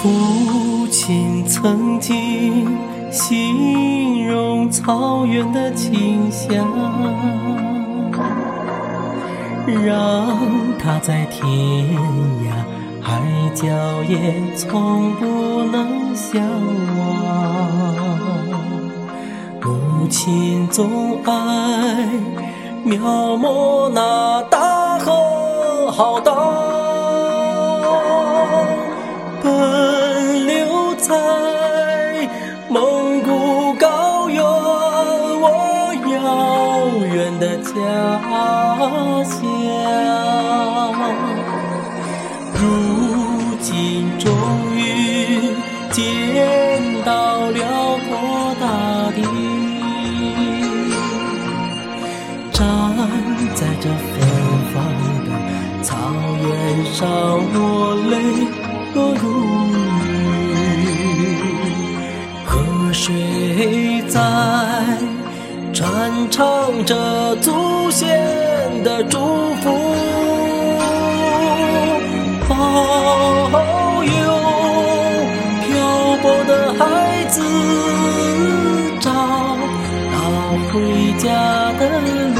父亲曾经形容草原的清香，让他在天涯海角也从不能相忘。母亲总爱描摹那大河浩荡。在蒙古高原，我遥远的家乡，如今终于见到辽阔大地，站在这芬芳的草原上，我泪落如。谁在传唱着祖先的祝福？保佑漂泊的孩子找到回家的路。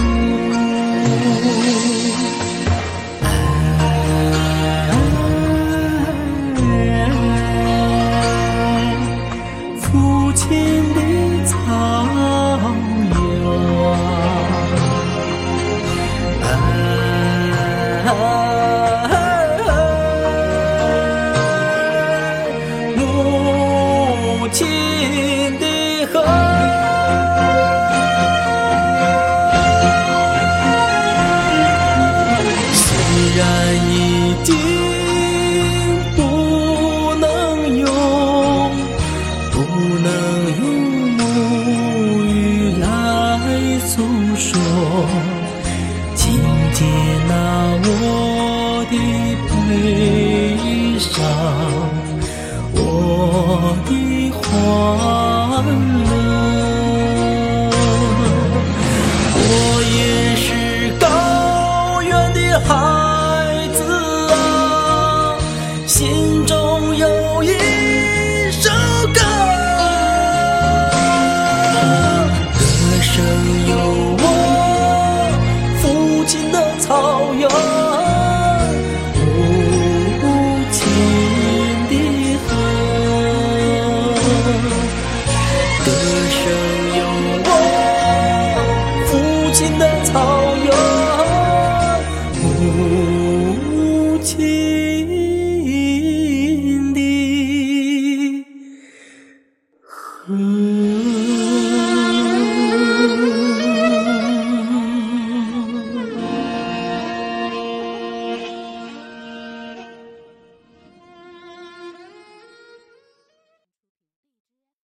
你悲伤我的欢乐。我有母亲的河